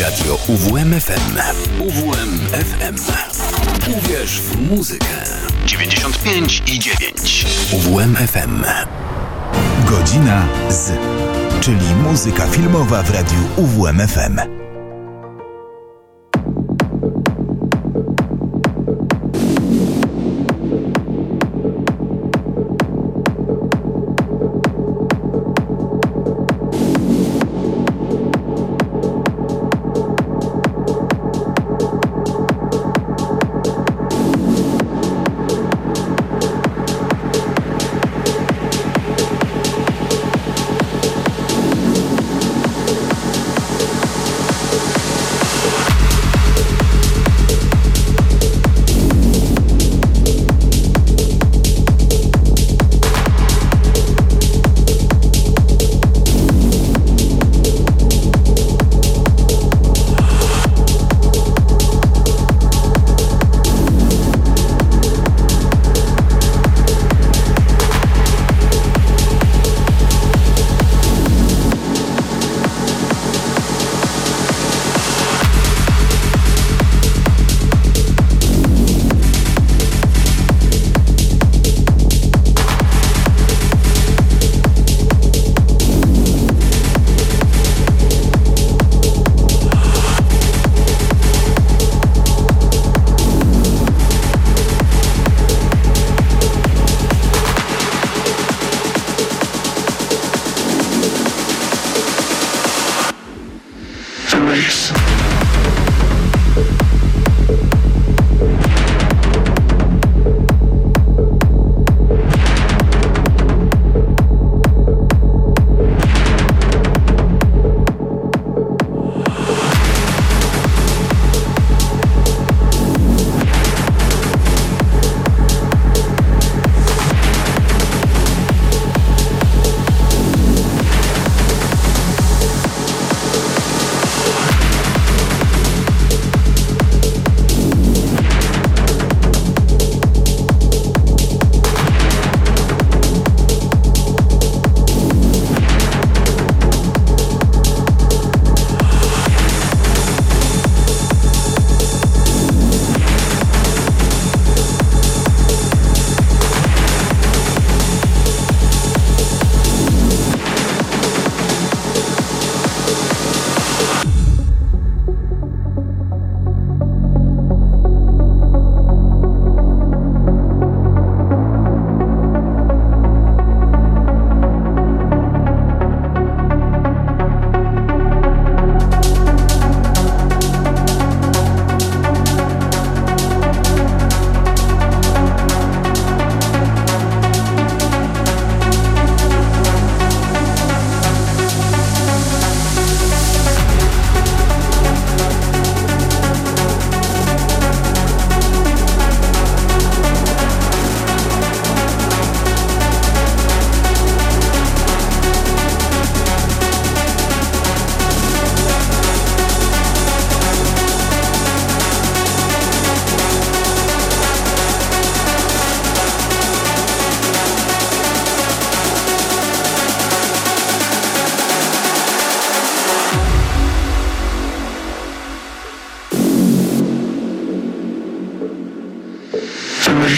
Radio UWMFM. UWMFM. Uwierz w muzykę. 95 i 9. UWMFM. Godzina z, czyli muzyka filmowa w radiu UWMFM.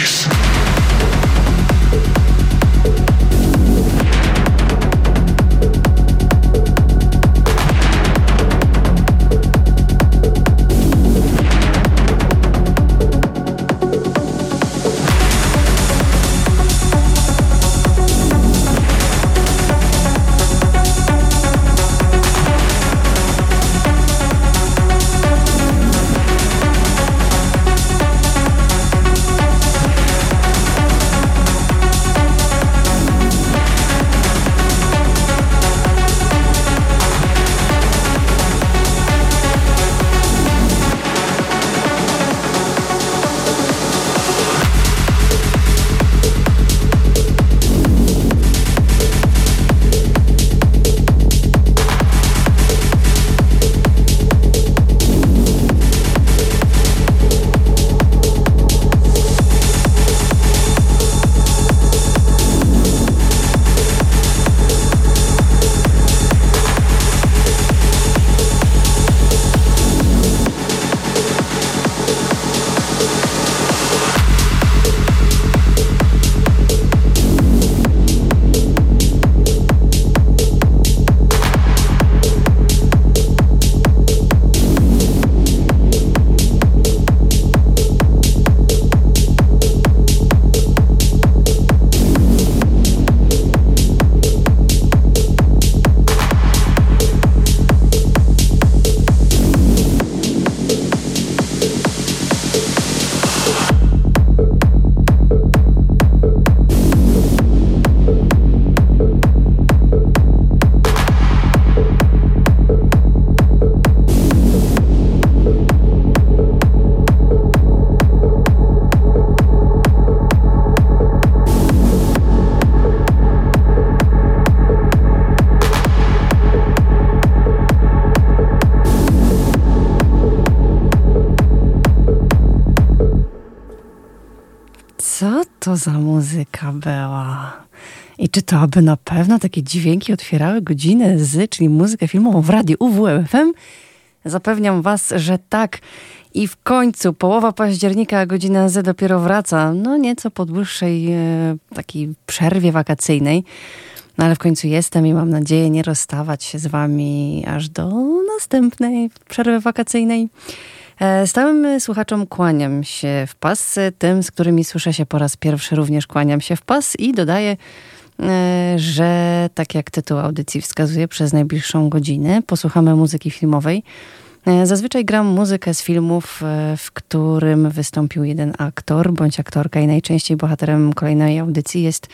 Peace. Za muzyka była? I czy to aby na pewno takie dźwięki otwierały godzinę z, czyli muzykę filmową w radiu UWFM? Zapewniam Was, że tak. I w końcu połowa października, godzina Z dopiero wraca. No nieco po dłuższej e, takiej przerwie wakacyjnej. No ale w końcu jestem i mam nadzieję nie rozstawać się z Wami aż do następnej przerwy wakacyjnej. E, stałym słuchaczom kłaniam się w pas, tym, z którymi słyszę się po raz pierwszy również kłaniam się w pas i dodaję, e, że tak jak tytuł audycji wskazuje, przez najbliższą godzinę posłuchamy muzyki filmowej. E, zazwyczaj gram muzykę z filmów, w którym wystąpił jeden aktor bądź aktorka i najczęściej bohaterem kolejnej audycji jest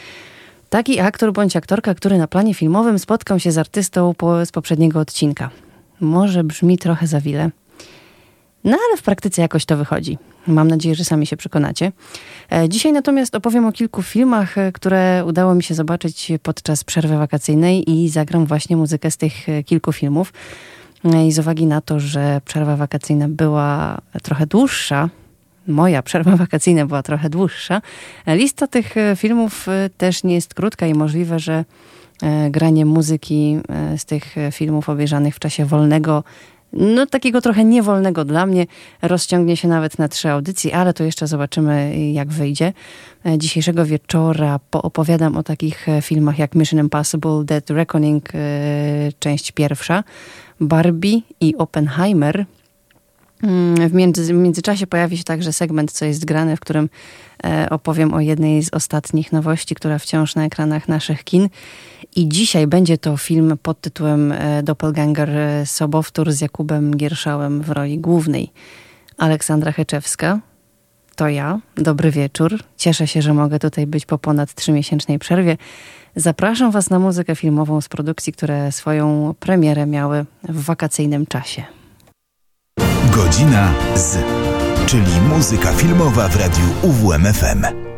taki aktor bądź aktorka, który na planie filmowym spotkał się z artystą po, z poprzedniego odcinka. Może brzmi trochę za wiele, no ale w praktyce jakoś to wychodzi. Mam nadzieję, że sami się przekonacie. E, dzisiaj natomiast opowiem o kilku filmach, e, które udało mi się zobaczyć podczas przerwy wakacyjnej i zagram właśnie muzykę z tych e, kilku filmów. I z uwagi na to, że przerwa wakacyjna była trochę dłuższa, moja przerwa wakacyjna była trochę dłuższa, lista tych filmów też nie jest krótka i możliwe, że granie muzyki z tych filmów obejrzanych w czasie wolnego no takiego trochę niewolnego dla mnie. Rozciągnie się nawet na trzy audycje, ale to jeszcze zobaczymy jak wyjdzie. E, dzisiejszego wieczora poopowiadam o takich e, filmach jak Mission Impossible, Dead Reckoning, e, część pierwsza, Barbie i Oppenheimer. Mm, w, między, w międzyczasie pojawi się także segment, co jest grane, w którym opowiem o jednej z ostatnich nowości, która wciąż na ekranach naszych kin i dzisiaj będzie to film pod tytułem e, Doppelganger e, Sobowtór z Jakubem Gierszałem w roli głównej. Aleksandra Heczewska, to ja. Dobry wieczór. Cieszę się, że mogę tutaj być po ponad trzymiesięcznej przerwie. Zapraszam Was na muzykę filmową z produkcji, które swoją premierę miały w wakacyjnym czasie. Godzina z, czyli muzyka filmowa w radiu UWMFM.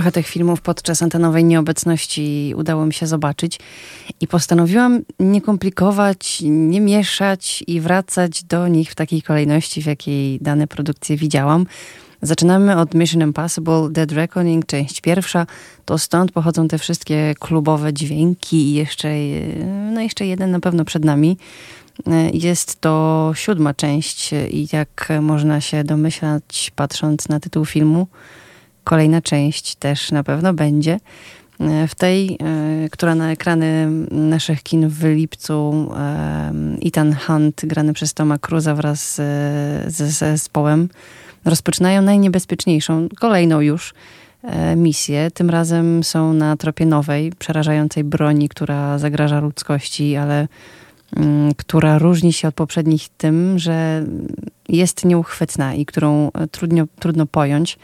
Trochę tych filmów podczas antenowej nieobecności udało mi się zobaczyć i postanowiłam nie komplikować, nie mieszać i wracać do nich w takiej kolejności, w jakiej dane produkcje widziałam. Zaczynamy od Mission Impossible Dead Reckoning, część pierwsza. To stąd pochodzą te wszystkie klubowe dźwięki i jeszcze, no jeszcze jeden na pewno przed nami. Jest to siódma część i jak można się domyślać patrząc na tytuł filmu, kolejna część też na pewno będzie. W tej, która na ekrany naszych kin w lipcu Ethan Hunt, grany przez Toma Cruza wraz ze zespołem, rozpoczynają najniebezpieczniejszą, kolejną już e, misję. Tym razem są na tropie nowej, przerażającej broni, która zagraża ludzkości, ale mm, która różni się od poprzednich tym, że jest nieuchwytna i którą trudno, trudno pojąć.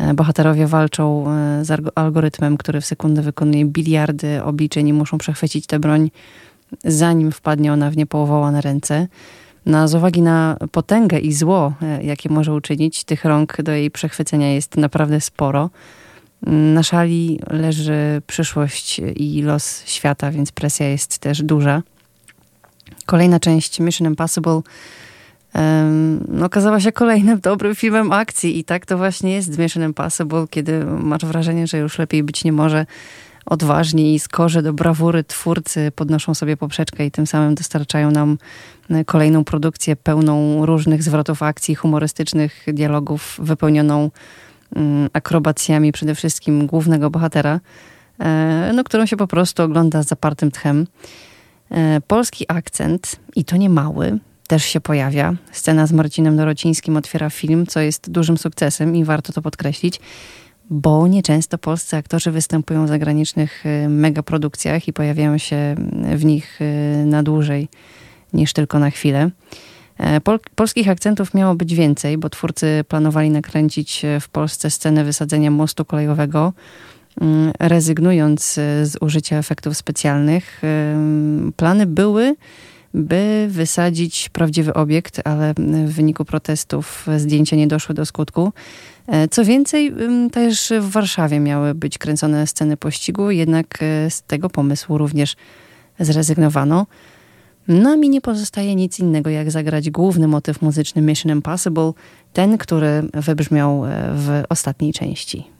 E, bohaterowie walczą e, z algorytmem, który w sekundę wykonuje biliardy obliczeń i muszą przechwycić tę broń, zanim wpadnie ona w niepołowowane ręce. No, z uwagi na potęgę i zło, e, jakie może uczynić, tych rąk do jej przechwycenia jest naprawdę sporo. Na szali leży przyszłość i los świata, więc presja jest też duża. Kolejna część Mission Impossible um, okazała się kolejnym dobrym filmem akcji i tak to właśnie jest z Mission Impossible, kiedy masz wrażenie, że już lepiej być nie może odważni i skorzy do brawury twórcy podnoszą sobie poprzeczkę i tym samym dostarczają nam e, kolejną produkcję pełną różnych zwrotów akcji, humorystycznych dialogów, wypełnioną mm, akrobacjami przede wszystkim głównego bohatera, e, no, którą się po prostu ogląda z zapartym tchem. E, polski akcent, i to nie mały, też się pojawia. Scena z Marcinem Dorocińskim otwiera film, co jest dużym sukcesem i warto to podkreślić bo nieczęsto polscy aktorzy występują w zagranicznych y, megaprodukcjach i pojawiają się w nich y, na dłużej niż tylko na chwilę. E, pol polskich akcentów miało być więcej, bo twórcy planowali nakręcić w Polsce scenę wysadzenia mostu kolejowego, mm, rezygnując y, z użycia efektów specjalnych. Plany były, by wysadzić prawdziwy obiekt, ale w wyniku protestów zdjęcia nie doszły do skutku. E, co więcej, też w Warszawie miały być kręcone sceny pościgu, jednak e, z tego pomysłu również zrezygnowano. No mi nie pozostaje nic innego, jak zagrać główny motyw muzyczny Mission Impossible, ten, który wybrzmiał e, w ostatniej części.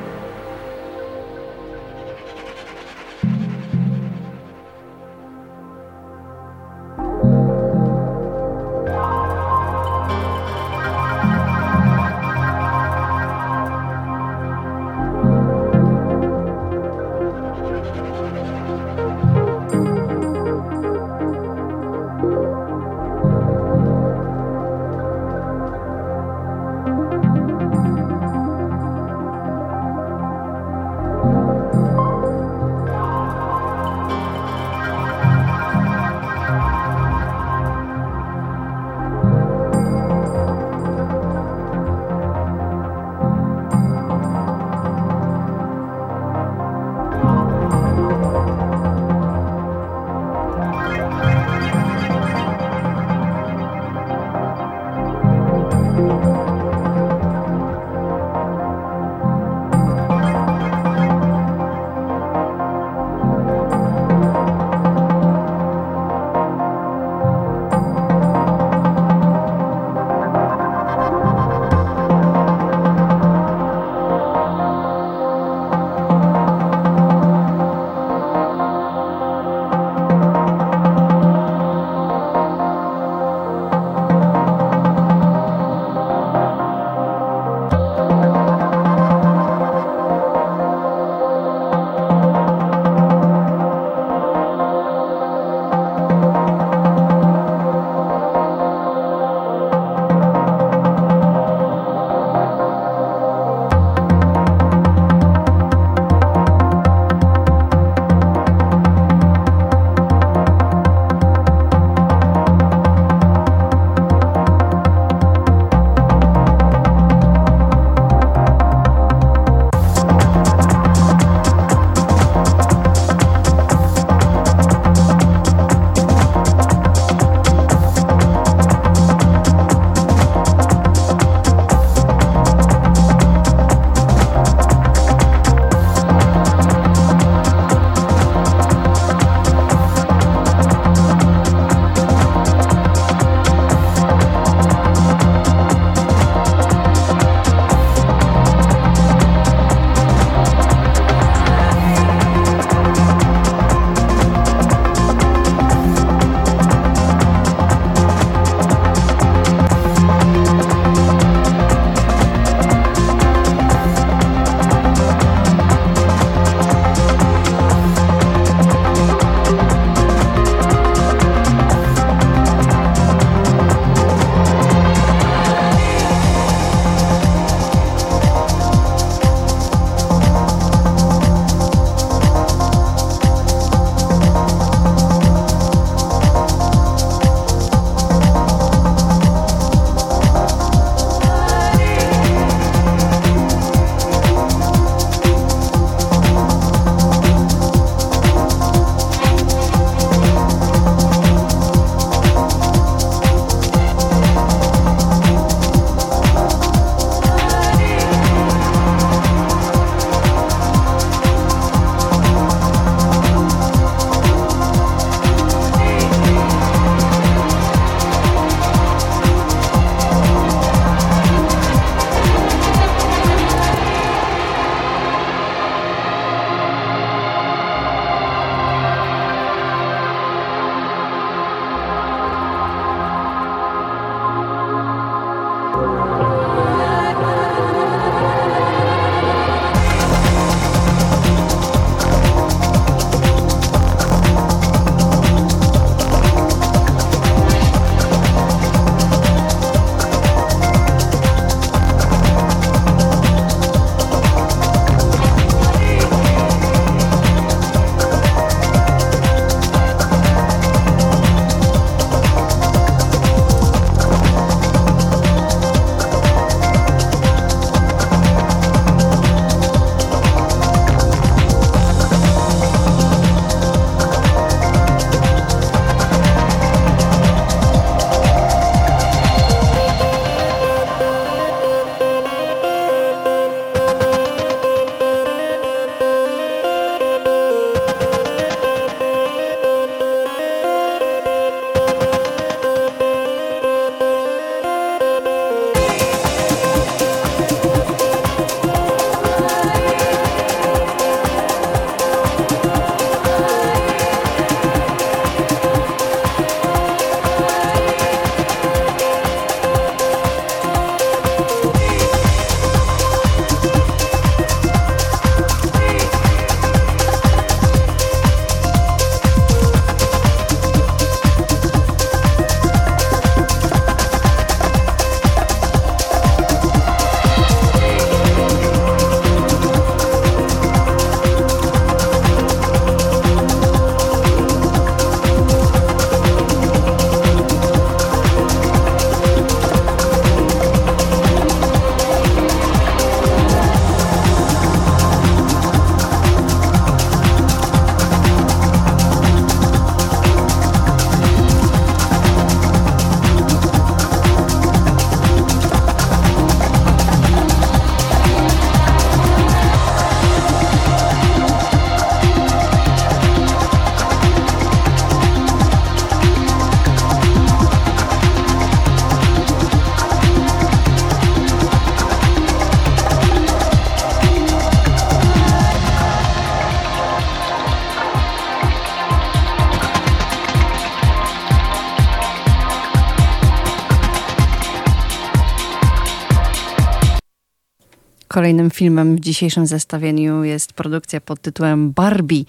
Kolejnym filmem w dzisiejszym zestawieniu jest produkcja pod tytułem Barbie.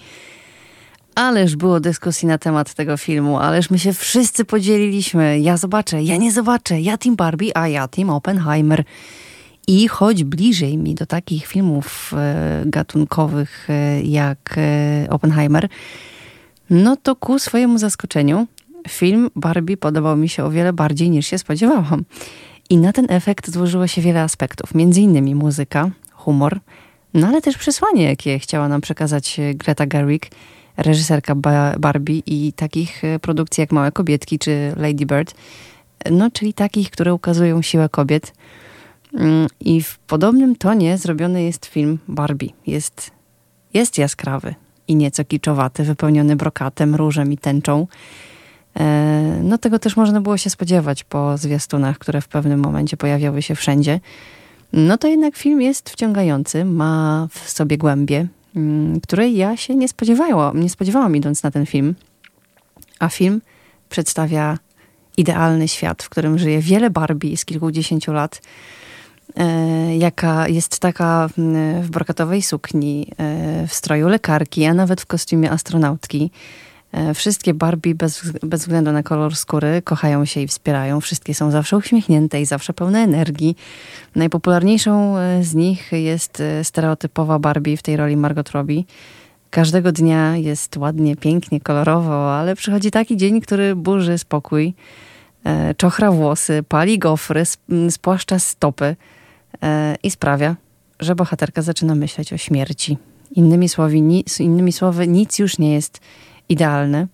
Ależ było dyskusji na temat tego filmu, ależ my się wszyscy podzieliliśmy. Ja zobaczę, ja nie zobaczę, ja Team Barbie, a ja Team Oppenheimer. I choć bliżej mi do takich filmów e, gatunkowych e, jak e, Oppenheimer, no to ku swojemu zaskoczeniu film Barbie podobał mi się o wiele bardziej niż się spodziewałam. I na ten efekt złożyło się wiele aspektów, między innymi muzyka, humor, no ale też przesłanie, jakie chciała nam przekazać Greta Gerwig, reżyserka Barbie i takich e, produkcji jak Małe Kobietki czy Lady Bird, no czyli takich, które ukazują siłę kobiet. Mm, I w podobnym tonie zrobiony jest film Barbie. Jest, jest jaskrawy i nieco kiczowaty, wypełniony brokatem, różem i tęczą. E, no tego też można było się spodziewać po zwiastunach, które w pewnym momencie pojawiały się wszędzie. No to jednak film jest wciągający, ma w sobie głębie, mm, której ja się nie spodziewałam, nie spodziewałam idąc na ten film. A film przedstawia idealny świat, w którym żyje wiele Barbie z kilkudziesięciu lat, e, jaka jest taka w brokatowej sukni, e, w stroju lekarki, a nawet w kostiumie astronautki. E, wszystkie Barbie bez, bez względu na kolor skóry kochają się i wspierają. Wszystkie są zawsze uśmiechnięte i zawsze pełne energii. Najpopularniejszą e, z nich jest e, stereotypowa Barbie w tej roli Margot Robbie. Każdego dnia jest ładnie, pięknie, kolorowo, ale przychodzi taki dzień, który burzy spokój, czochra włosy, pali gofry, spłaszcza stopy i sprawia, że bohaterka zaczyna myśleć o śmierci. Innymi słowy, innymi słowy nic już nie jest idealny.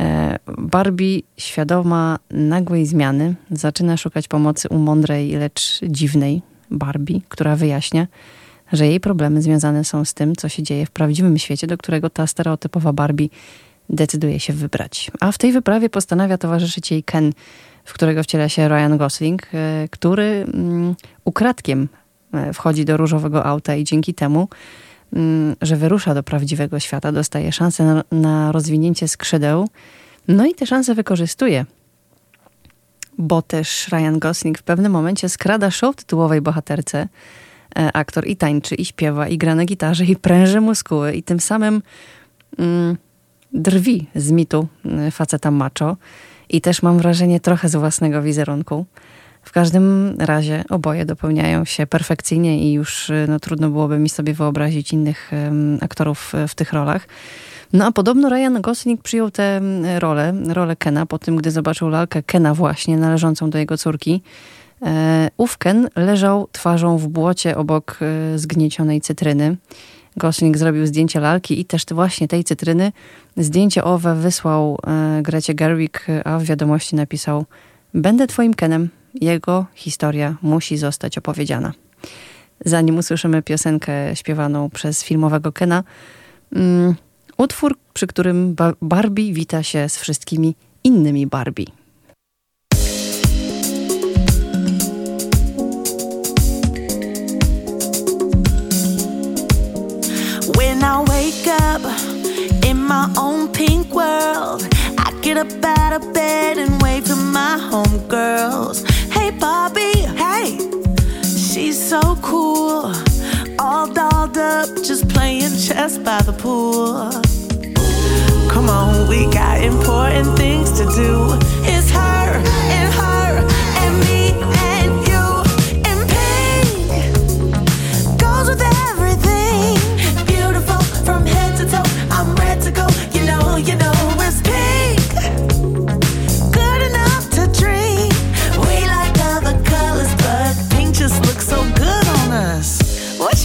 E, Barbie, świadoma nagłej zmiany, zaczyna szukać pomocy u mądrej, lecz dziwnej Barbie, która wyjaśnia, że jej problemy związane są z tym, co się dzieje w prawdziwym świecie, do którego ta stereotypowa Barbie decyduje się wybrać. A w tej wyprawie postanawia towarzyszyć jej Ken, w którego wciela się Ryan Gosling, e, który mm, ukradkiem e, wchodzi do różowego auta i dzięki temu że wyrusza do prawdziwego świata, dostaje szansę na, na rozwinięcie skrzydeł, no i te szanse wykorzystuje. Bo też Ryan Gosling w pewnym momencie skrada show tytułowej bohaterce. E, aktor i tańczy, i śpiewa, i gra na gitarze, i pręży muskuły, i tym samym mm, drwi z mitu y, faceta macho. I też mam wrażenie trochę z własnego wizerunku. W każdym razie oboje dopełniają się perfekcyjnie i już y, no, trudno byłoby mi sobie wyobrazić innych um, aktorów w tych rolach. No a podobno Ryan Gosling przyjął tę rolę, rolę Kena po tym, gdy zobaczył lalkę Kena właśnie należącą do jego córki. E, ów Ken leżał twarzą w błocie obok e, zgniecionej cytryny. Gosling zrobił zdjęcie lalki i też właśnie tej cytryny. Zdjęcie owe wysłał e, Grecie Gerwig, a w wiadomości napisał Będę twoim Kenem, jego historia musi zostać opowiedziana. Zanim usłyszymy piosenkę śpiewaną przez filmowego Kena, um, utwór, przy którym Barbie wita się z wszystkimi innymi Barbie. When I wake up in my own pink world, get up out of bed and wave to my homegirls. Hey, Bobby. Hey. She's so cool. All dolled up, just playing chess by the pool. Come on, we got important things to do. It's her and her and me and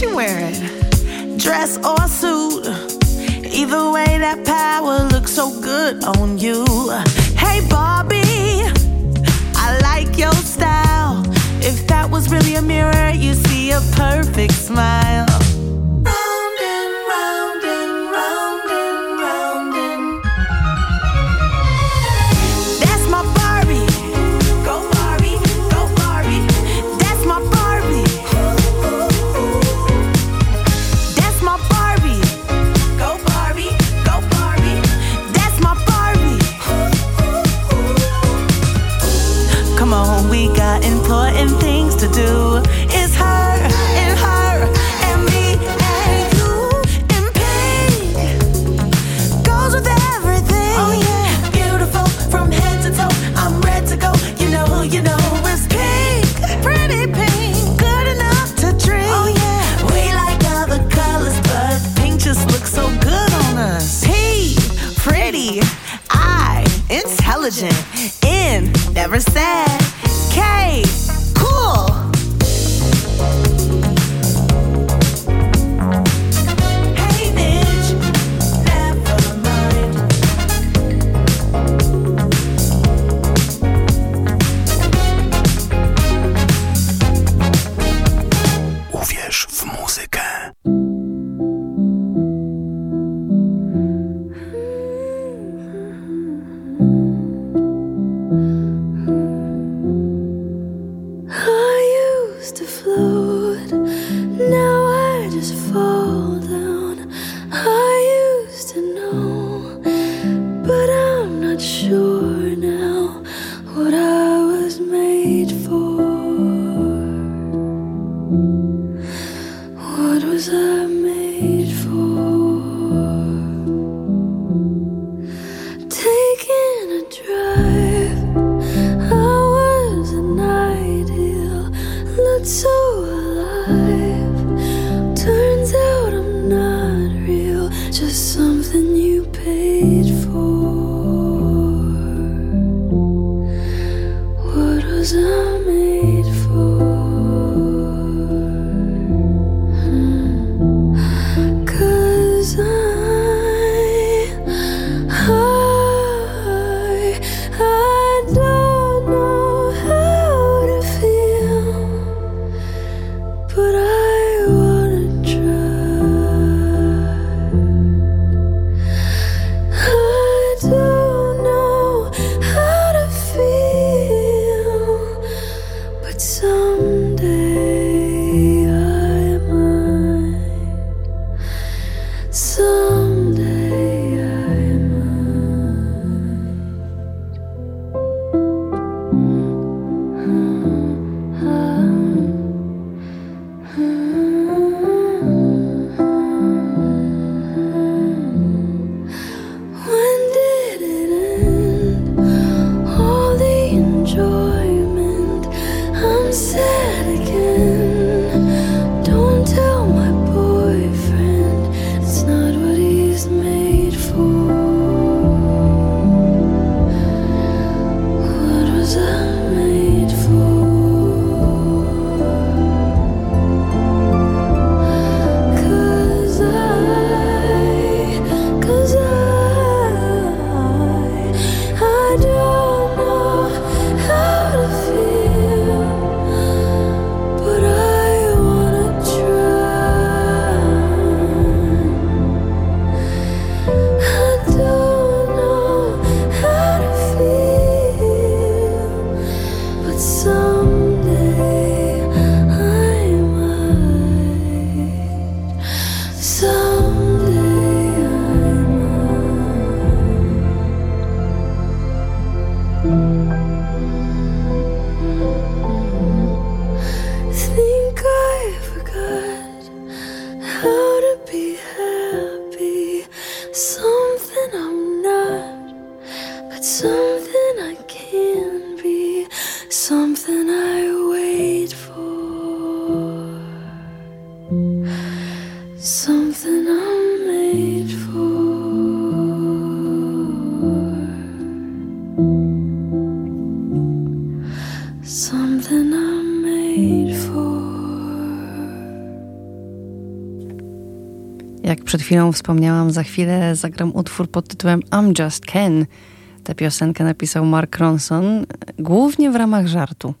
you wearing? Dress or suit? Either way, that power looks so good on you. Hey, Barbie, I like your style. If that was really a mirror, you see a perfect smile. Chwilą wspomniałam, za chwilę zagram utwór pod tytułem I'm Just Ken. Tę piosenkę napisał Mark Ronson, głównie w ramach żartu.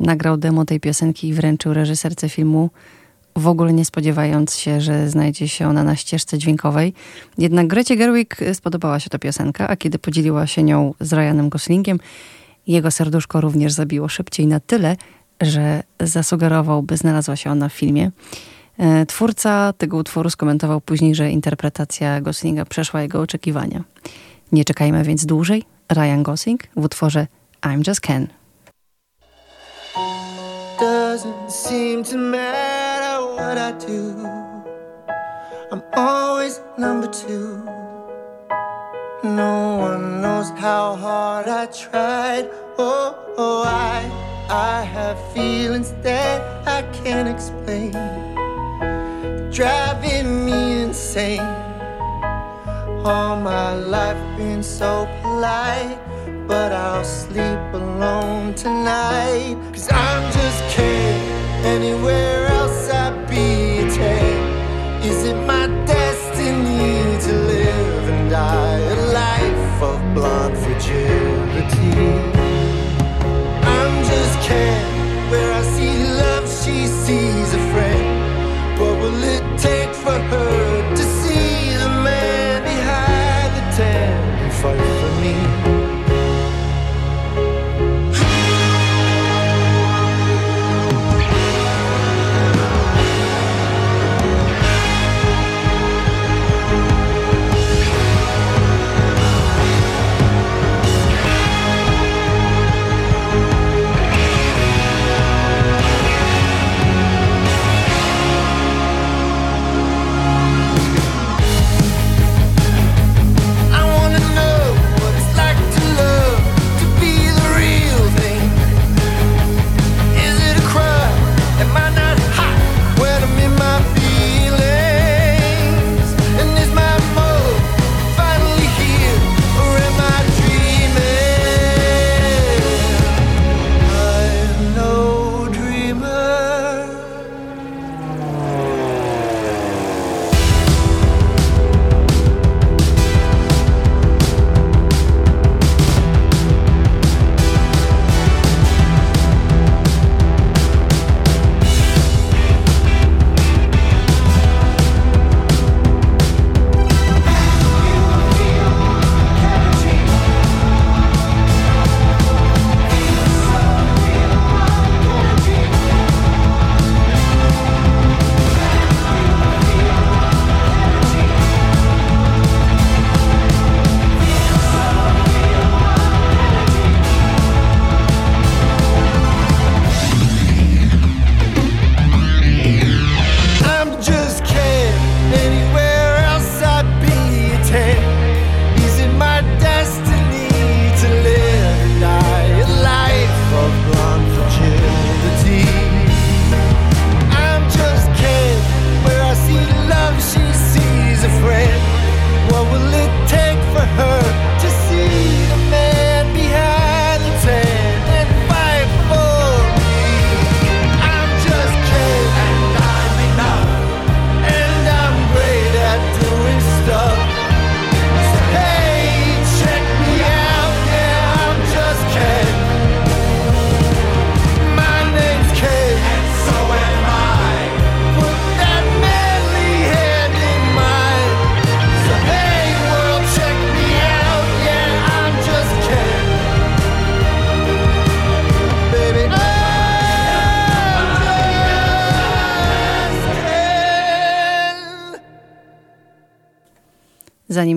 Nagrał demo tej piosenki i wręczył reżyserce filmu, w ogóle nie spodziewając się, że znajdzie się ona na ścieżce dźwiękowej. Jednak Grecie Gerwig spodobała się ta piosenka, a kiedy podzieliła się nią z Ryanem Goslingiem, jego serduszko również zabiło szybciej na tyle, że zasugerował, by znalazła się ona w filmie. E, twórca tego utworu skomentował później, że interpretacja Goslinga przeszła jego oczekiwania. Nie czekajmy więc dłużej. Ryan Gosling w utworze I'm Just Ken. Doesn't seem to matter what I do. I'm always number two. No one knows how hard I tried. Oh, oh, I, I have feelings that I can't explain, driving me insane. All my life been so polite but I'll sleep alone tonight. Cause I'm just kidding. Anywhere else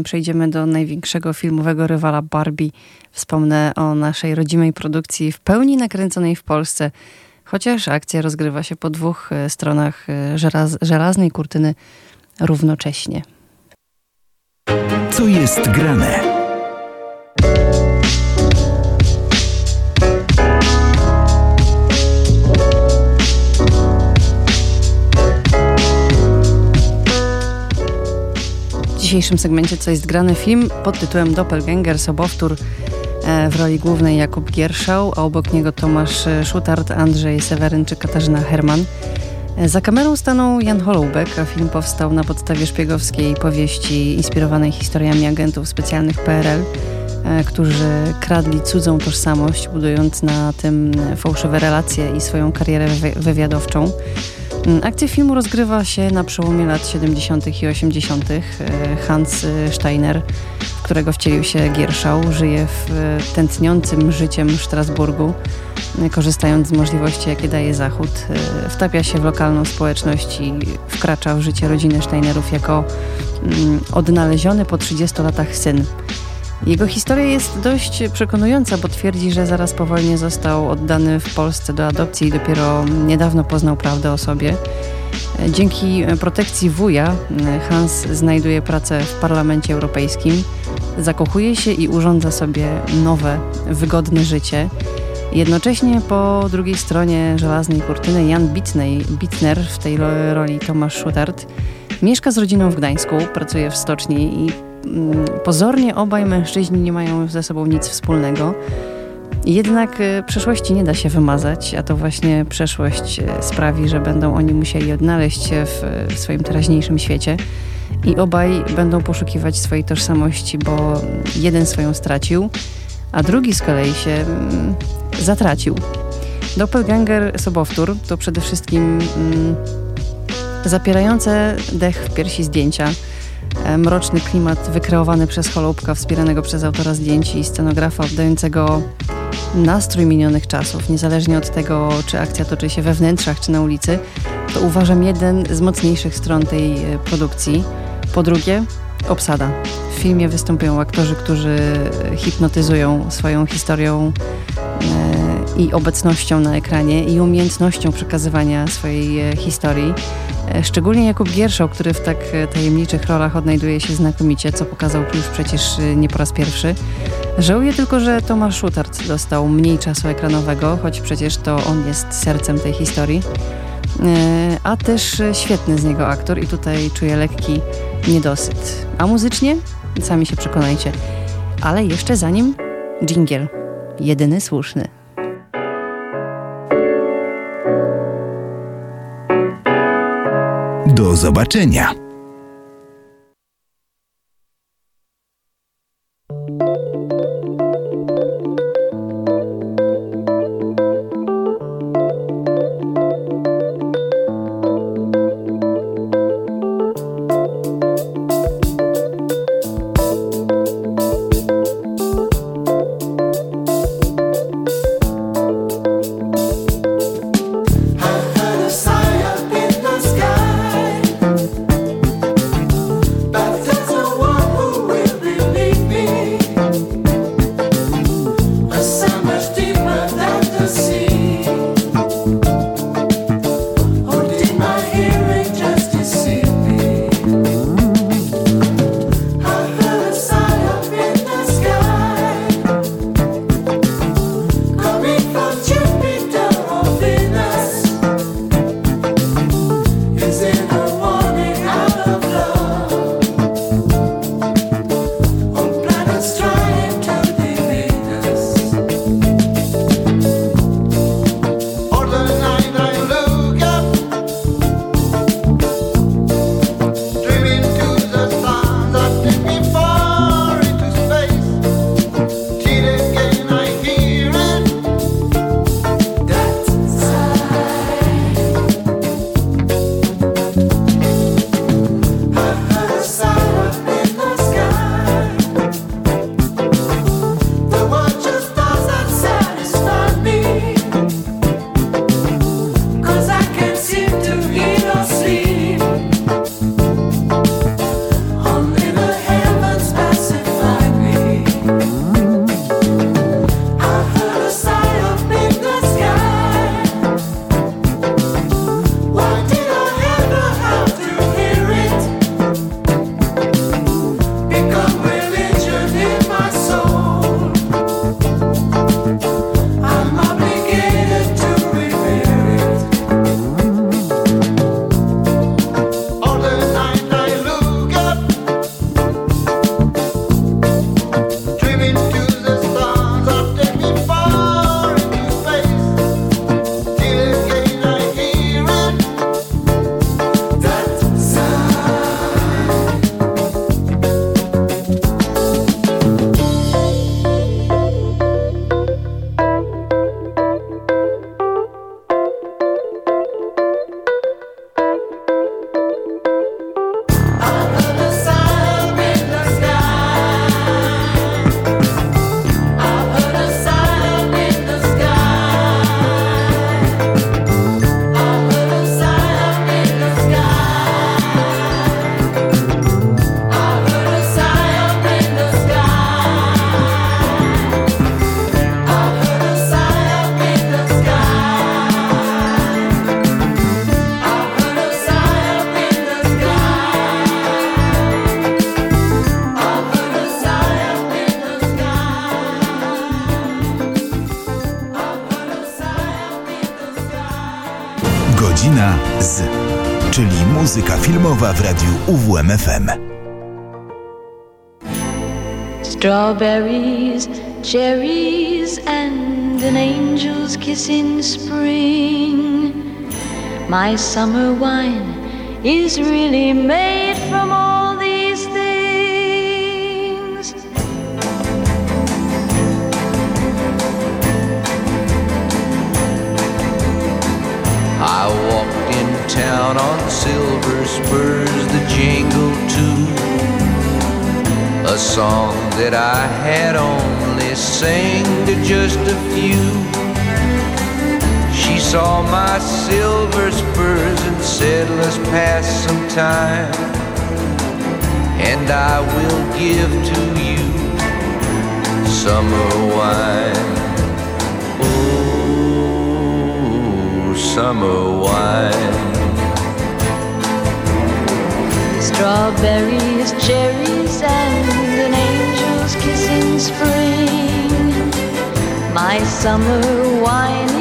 Zanim przejdziemy do największego filmowego rywala Barbie, wspomnę o naszej rodzimej produkcji w pełni nakręconej w Polsce, chociaż akcja rozgrywa się po dwóch e, stronach e, żelaz żelaznej kurtyny równocześnie. Co jest grane? Dzisiejszym segmencie Co jest grany film pod tytułem Doppelganger, sobowtór e, w roli głównej Jakub Gierszał, a obok niego Tomasz e, Szutart, Andrzej Seweryn czy Katarzyna Herman. E, za kamerą stanął Jan Holoubek, a film powstał na podstawie szpiegowskiej powieści inspirowanej historiami agentów specjalnych PRL, którzy kradli cudzą tożsamość, budując na tym fałszywe relacje i swoją karierę wywiadowczą. Mm, akcja filmu rozgrywa się na przełomie lat 70. i 80. E, Hans Steiner, w którego wcielił się Gierszał, żyje w e, tętniącym życiem Strasburgu, e, korzystając z możliwości, jakie daje Zachód. Wtapia się w lokalną społeczność i wkracza w życie rodziny Steinerów jako mm, odnaleziony po 30 latach syn. Jego historia jest dość przekonująca, bo twierdzi, że zaraz po wojnie został oddany w Polsce do adopcji i dopiero niedawno poznał prawdę o sobie. Dzięki protekcji wuja Hans znajduje pracę w Parlamencie Europejskim, zakochuje się i urządza sobie nowe, wygodne życie. Jednocześnie po drugiej stronie żelaznej kurtyny Jan Bitner, w tej roli Tomasz Schutart, mieszka z rodziną w Gdańsku, pracuje w stoczni i pozornie obaj mężczyźni nie mają ze sobą nic wspólnego. Jednak e, przeszłości nie da się wymazać, a to właśnie przeszłość e, sprawi, że będą oni musieli odnaleźć się w, w swoim teraźniejszym świecie i obaj będą poszukiwać swojej tożsamości, bo jeden swoją stracił, a drugi z kolei się mm, zatracił. Doppelganger Sobowtór to przede wszystkim mm, zapierające dech w piersi zdjęcia, mroczny klimat wykreowany przez Holubka, wspieranego przez autora zdjęć i scenografa, oddającego nastrój minionych czasów, niezależnie od tego, czy akcja toczy się we wnętrzach, czy na ulicy, to uważam jeden z mocniejszych stron tej e, produkcji. Po drugie, obsada. W filmie występują aktorzy, którzy hipnotyzują swoją historią e, i obecnością na ekranie i umiejętnością przekazywania swojej e, historii. Szczególnie Jakub Gierszał, który w tak tajemniczych rolach odnajduje się znakomicie, co pokazał już przecież nie po raz pierwszy. Żałuję tylko, że Tomasz Schutart dostał mniej czasu ekranowego, choć przecież to on jest sercem tej historii. E, a też świetny z niego aktor i tutaj czuję lekki niedosyt. A muzycznie? Sami się przekonajcie. Ale jeszcze zanim dżingiel. Jedyny słuszny. Do zobaczenia. Filmowa w radiu UWMFM. Strawberries, cherries and an angel's kiss in spring. My summer wine is really made time. And I will give to you summer wine. Oh, summer wine. Strawberries, cherries, and an angel's kiss in spring. My summer wine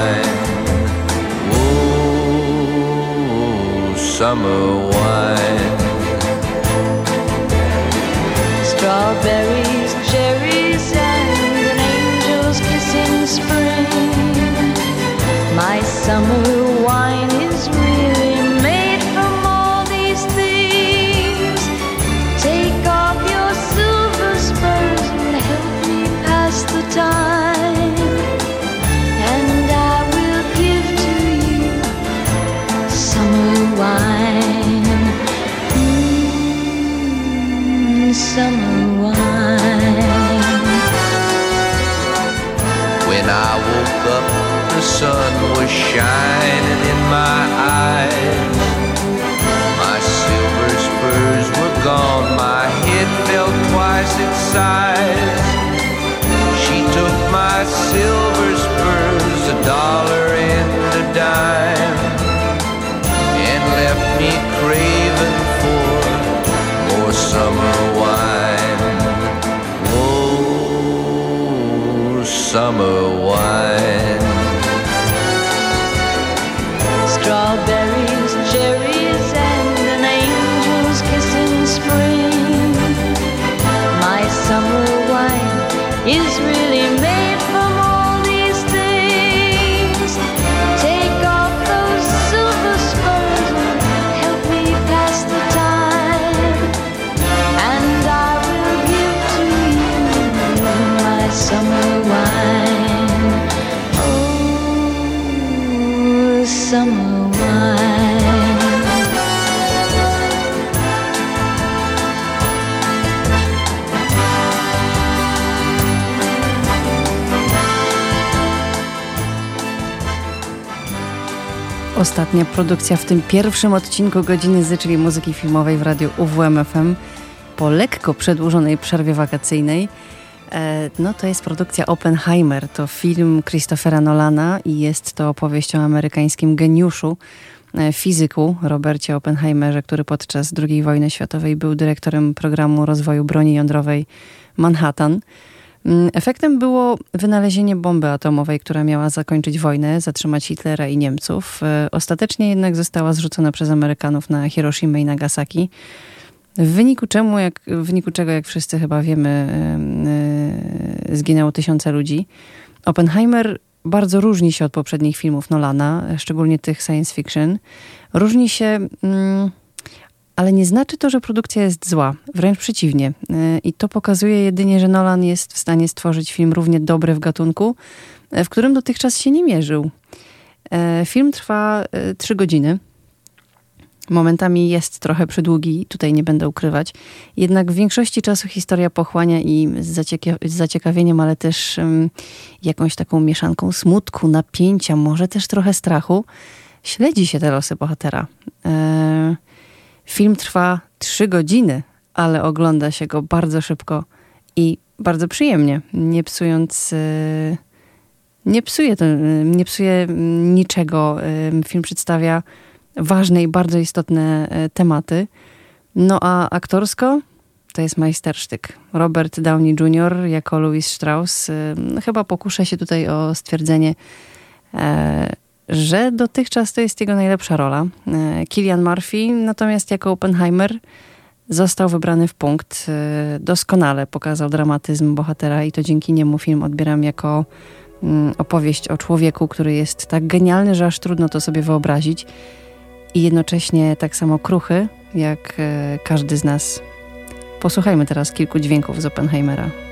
wine. Oh, summer wine. Strawberries, cherries, and an angel's kiss in spring. My summer shining in my eyes. My silver spurs were gone, my head fell twice its size. She took my silver spurs, a dollar and a dime, and left me craving for more summer wine. Oh, summer wine. Ostatnia produkcja w tym pierwszym odcinku Godziny Z, czyli muzyki filmowej w radiu UWMFM po lekko przedłużonej przerwie wakacyjnej. E, No to jest produkcja Oppenheimer. To film Christophera Nolana i jest to opowieść o amerykańskim geniuszu, e, fizyku Robercie Oppenheimerze, który podczas II wojny światowej był dyrektorem programu rozwoju broni jądrowej Manhattan. Mm, Efektem było wynalezienie bomby atomowej, która miała zakończyć wojnę, zatrzymać Hitlera i Niemców. E, Ostatecznie jednak została zrzucona przez Amerykanów na Hiroshima i Nagasaki. W wyniku, czemu, jak, w wyniku czego, jak wszyscy chyba wiemy, e, zginęło tysiące ludzi. Oppenheimer bardzo różni się od poprzednich filmów Nolana, szczególnie tych science fiction. Różni się mm, ale nie znaczy to, że produkcja jest zła. Wręcz przeciwnie. E, I to pokazuje jedynie, że Nolan jest w stanie stworzyć film równie dobry w gatunku, w którym dotychczas się nie mierzył. Film trwa trzy godziny. Momentami jest trochę przydługi, tutaj nie będę ukrywać. Jednak w większości czasu historia pochłania i z, z zaciekawieniem, ale też um, jakąś taką mieszanką smutku, napięcia, może też trochę strachu. Śledzi się te losy bohatera. E, film trwa trzy godziny, ale ogląda się go bardzo szybko i bardzo przyjemnie, nie psując... E, nie psuje, to, nie psuje niczego. E, film przedstawia ważne i bardzo istotne tematy. No a aktorsko to jest majstersztyk. Robert Downey Jr. jako Louis Strauss. Chyba pokuszę się tutaj o stwierdzenie, e, że dotychczas to jest jego najlepsza rola. Killian Murphy natomiast jako Oppenheimer został wybrany w punkt. Doskonale pokazał dramatyzm bohatera i to dzięki niemu film odbieram jako mm, opowieść o człowieku, który jest tak genialny, że aż trudno to sobie wyobrazić i jednocześnie tak samo kruchy, jak e, każdy z nas. Posłuchajmy teraz kilku dźwięków z Oppenheimera.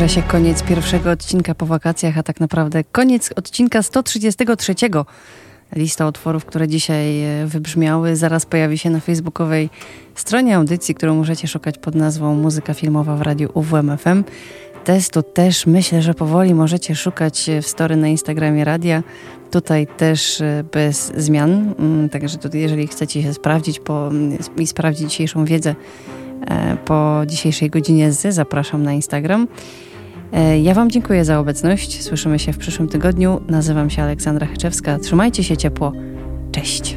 Zbliża się koniec pierwszego odcinka po wakacjach, a tak naprawdę koniec odcinka 133. Lista utworów, które dzisiaj e, wybrzmiały, zaraz pojawi się na facebookowej stronie audycji, którą możecie szukać pod nazwą Muzyka Filmowa w Radiu UWMFM. Testu też myślę, że powoli możecie szukać w story na Instagramie radia. Tutaj też e, bez zmian, mm, także tutaj jeżeli chcecie się sprawdzić po, i sprawdzić dzisiejszą wiedzę, E, po dzisiejszej godzinie z zapraszam na Instagram. E, ja Wam dziękuję za obecność. Słyszymy się w przyszłym tygodniu. Nazywam się Aleksandra Hyczewska. Trzymajcie się ciepło. Cześć.